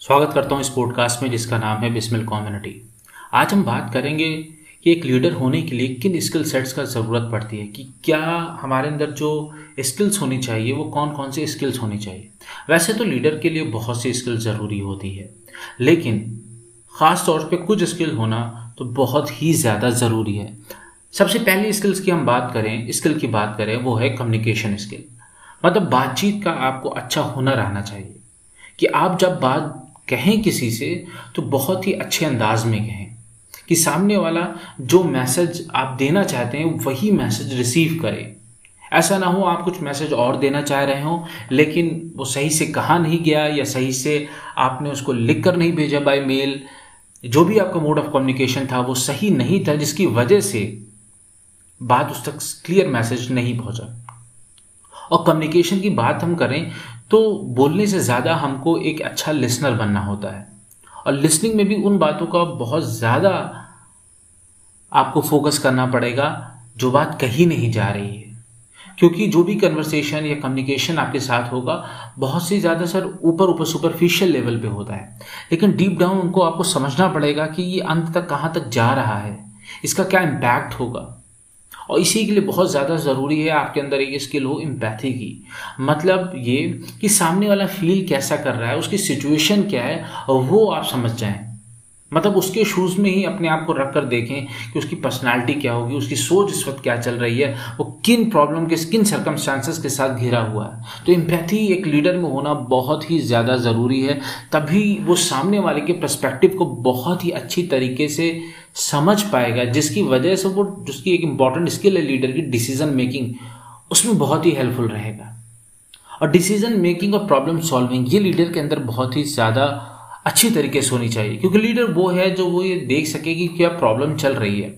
स्वागत करता हूँ इस पॉडकास्ट में जिसका नाम है बिस्मिल कम्युनिटी आज हम बात करेंगे कि एक लीडर होने के लिए किन स्किल सेट्स का ज़रूरत पड़ती है, कि क्या हमारे अंदर जो स्किल्स होनी चाहिए, वो कौन कौन से स्किल्स होनी चाहिए। वैसे तो लीडर के लिए बहुत सी स्किल्स ज़रूरी होती है, लेकिन ख़ास तौर पे कुछ स्किल होना तो बहुत ही ज़्यादा ज़रूरी है। सबसे पहली स्किल्स की हम बात करें स्किल की बात करें, वो है कम्युनिकेशन स्किल मतलब बातचीत का आपको अच्छा हुनर आना चाहिए। कि आप जब बात कहें किसी से तो बहुत ही अच्छे अंदाज में कहें। कि सामने वाला जो मैसेज आप देना चाहते हैं, वही मैसेज रिसीव करे। ऐसा ना हो आप कुछ मैसेज और देना चाह रहे हो, लेकिन वो सही से कहा नहीं गया या सही से आपने उसको लिख कर नहीं भेजा बाय मेल जो भी आपका मोड ऑफ़ कम्युनिकेशन था, वो सही नहीं था, जिसकी वजह से बात उस तक क्लियर मैसेज नहीं पहुँचा। और कम्युनिकेशन की बात हम करें तो बोलने से ज़्यादा हमको एक अच्छा लिसनर बनना होता है। और लिसनिंग में भी उन बातों का बहुत ज़्यादा आपको फोकस करना पड़ेगा, जो बात कही नहीं जा रही है। क्योंकि जो भी कन्वर्सेशन या कम्युनिकेशन आपके साथ होगा, बहुत सी ज़्यादा सर ऊपर ऊपर सुपरफिशियल लेवल पे होता है। लेकिन डीप डाउन उनको आपको समझना पड़ेगा कि ये अंत तक कहाँ तक जा रहा है, इसका क्या इम्पैक्ट होगा। और इसी के लिए बहुत ज़्यादा ज़रूरी है आपके अंदर एक स्किल हो इम्पैथी की। मतलब ये कि सामने वाला फील कैसा कर रहा है, उसकी सिचुएशन क्या है, वो आप समझ जाएँ। मतलब उसके शूज़ में ही अपने आप को रख कर देखें कि उसकी पर्सनालिटी क्या होगी, उसकी सोच इस वक्त क्या चल रही है, वो किन प्रॉब्लम के, किन सर्कमस्टांसेस के साथ घिरा हुआ है। तो एम्पैथी एक लीडर में होना बहुत ही ज़्यादा ज़रूरी है, तभी वो सामने वाले के प्रस्पेक्टिव को बहुत ही अच्छी तरीके से समझ पाएगा, जिसकी वजह से वो, जिसकी एक इंपॉर्टेंट स्किल है लीडर की डिसीज़न मेकिंग उसमें बहुत ही हेल्पफुल रहेगा। और डिसीज़न मेकिंग और प्रॉब्लम सॉल्विंग ये लीडर के अंदर बहुत ही ज़्यादा अच्छी तरीके से होनी चाहिए। क्योंकि लीडर वो है जो वो ये देख सके कि क्या प्रॉब्लम चल रही है,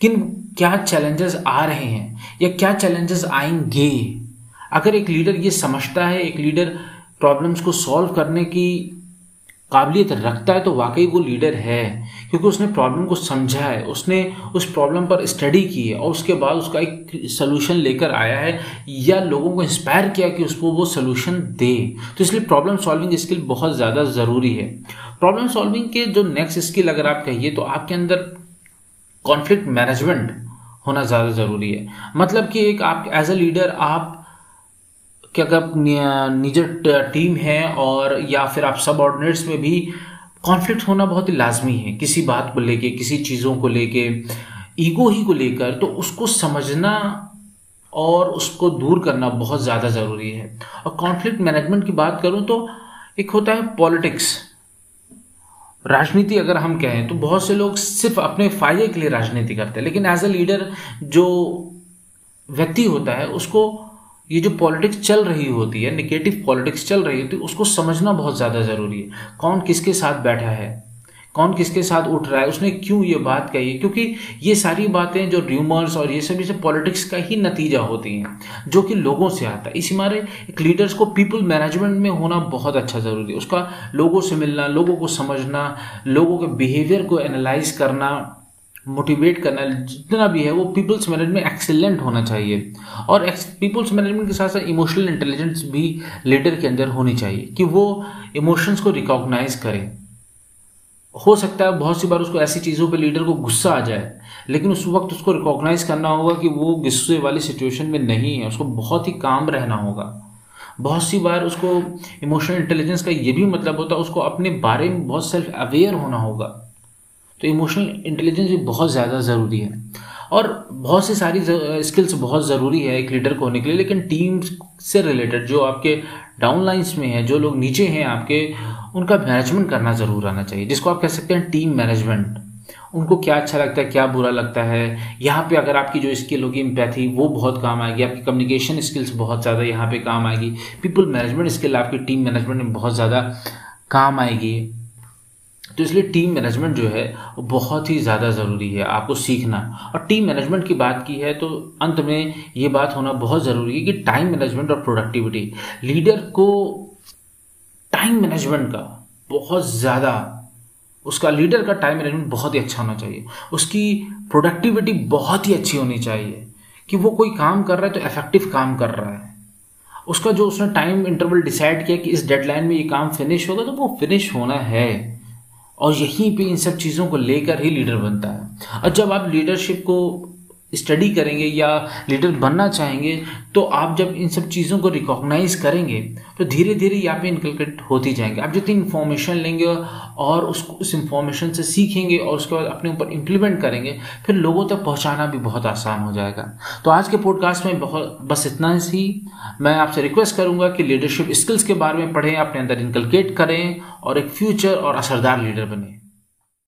किन, क्या चैलेंजेस आ रहे हैं या क्या चैलेंजेस आएँगे। अगर एक लीडर ये समझता है, एक लीडर प्रॉब्लम्स को सॉल्व करने की काबिलियत रखता है तो वाकई वो लीडर है, क्योंकि उसने प्रॉब्लम को समझा है, उसने उस प्रॉब्लम पर स्टडी की है और उसके बाद उसका एक सोल्यूशन लेकर आया है या लोगों को इंस्पायर किया कि उसको वो सोल्यूशन दे। तो इसलिए प्रॉब्लम सॉल्विंग स्किल बहुत ज़्यादा ज़रूरी है। प्रॉब्लम सॉल्विंग के जो नेक्स्ट स्किल अगर आप कहिए तो आपके अंदर कॉन्फ्लिक्ट मैनेजमेंट होना ज़्यादा ज़रूरी है। मतलब कि एक आप एज अ लीडर आप कि अगर निजर टीम है और या फिर आप सब ऑर्डिनेट्स में भी कॉन्फ्लिक्ट होना बहुत ही लाजमी है, किसी बात को लेके, किसी चीज़ों को लेके ईगो ही को लेकर तो उसको समझना और उसको दूर करना बहुत ज़्यादा ज़रूरी है। और कॉन्फ्लिक्ट मैनेजमेंट की बात करूँ तो एक होता है पॉलिटिक्स राजनीति अगर हम कहें तो बहुत से लोग सिर्फ़ अपने फ़ायदे के लिए राजनीति करते हैं, लेकिन एज अ लीडर जो व्यक्ति होता है, उसको ये जो पॉलिटिक्स चल रही होती है निगेटिव पॉलिटिक्स चल रही होती है, उसको समझना बहुत ज़्यादा ज़रूरी है। कौन किसके साथ बैठा है? कौन किसके साथ उठ रहा है? उसने क्यों ये बात कही क्योंकि ये सारी बातें जो र्यूमर्स और ये सभी से पॉलिटिक्स का ही नतीजा होती हैं, जो कि लोगों से आता है। इसी मारे एक लीडर्स को पीपल मैनेजमेंट में होना बहुत अच्छा ज़रूरी है। उसका लोगों से मिलना, लोगों को समझना, लोगों के बिहेवियर को एनालाइज करना मोटिवेट करना, जितना भी है, वो पीपल्स मैनेजमेंट एक्सेलेंट होना चाहिए। और पीपल्स मैनेजमेंट के साथ साथ इमोशनल इंटेलिजेंस भी लीडर के अंदर होनी चाहिए, कि वो इमोशंस को रिकॉग्नाइज करें। हो सकता है बहुत सी बार उसको ऐसी चीज़ों पे लीडर को गुस्सा आ जाए, लेकिन उस वक्त उसको रिकॉग्नाइज करना होगा कि वो गुस्से वाली सिचुएशन में नहीं है, उसको बहुत ही काम रहना होगा। बहुत सी बार उसको इमोशनल इंटेलिजेंस का ये भी मतलब होता है, उसको अपने बारे में बहुत सेल्फ अवेयर होना होगा। तो इमोशनल इंटेलिजेंस भी बहुत ज़्यादा ज़रूरी है। और बहुत सी सारी स्किल्स बहुत ज़रूरी है एक लीडर को होने के लिए, लेकिन टीम से रिलेटेड जो आपके डाउन लाइन्स में है, जो लोग नीचे हैं आपके, उनका मैनेजमेंट करना ज़रूर आना चाहिए। जिसको आप कह सकते हैं टीम मैनेजमेंट उनको क्या अच्छा लगता है, क्या बुरा लगता है? यहाँ पे अगर आपकी जो स्किल होगी इम्पैथी वो बहुत काम आएगी। आपकी कम्युनिकेशन स्किल्स बहुत ज़्यादा यहाँ पे काम आएगी। पीपल मैनेजमेंट स्किल आपकी टीम मैनेजमेंट में बहुत ज़्यादा काम आएगी। तो इसलिए टीम मैनेजमेंट जो है, वो बहुत ही ज़्यादा ज़रूरी है आपको सीखना। और टीम मैनेजमेंट की बात की है तो अंत में ये बात होना बहुत ज़रूरी है कि टाइम मैनेजमेंट और प्रोडक्टिविटी लीडर को टाइम मैनेजमेंट का बहुत ज़्यादा, उसका लीडर का टाइम मैनेजमेंट बहुत ही अच्छा होना चाहिए। उसकी प्रोडक्टिविटी बहुत ही अच्छी होनी चाहिए कि वो कोई काम कर रहा है तो इफ़ेक्टिव काम कर रहा है। उसका जो उसने टाइम इंटरवल डिसाइड किया कि इस डेडलाइन में ये काम फिनिश होगा तो वो फिनिश होना है। और यहीं पे इन सब चीज़ों को लेकर ही लीडर बनता है। और जब आप लीडरशिप को स्टडी करेंगे या लीडर बनना चाहेंगे तो आप जब इन सब चीज़ों को रिकॉग्नाइज करेंगे तो धीरे धीरे यहाँ पे इनकलकेट होती जाएँगे। आप जितनी इन्फॉर्मेशन लेंगे और उसको उस इन्फॉर्मेशन से सीखेंगे और उसके बाद अपने ऊपर इम्प्लीमेंट करेंगे, फिर लोगों तक पहुँचाना भी बहुत आसान हो जाएगा। तो आज के पॉडकास्ट में बहुत, बस इतना ही। मैं आपसे रिक्वेस्ट करूँगा कि लीडरशिप स्किल्स के बारे में पढ़ें, अपने अंदर इनकलकेट करें और एक फ्यूचर और असरदार लीडर बने।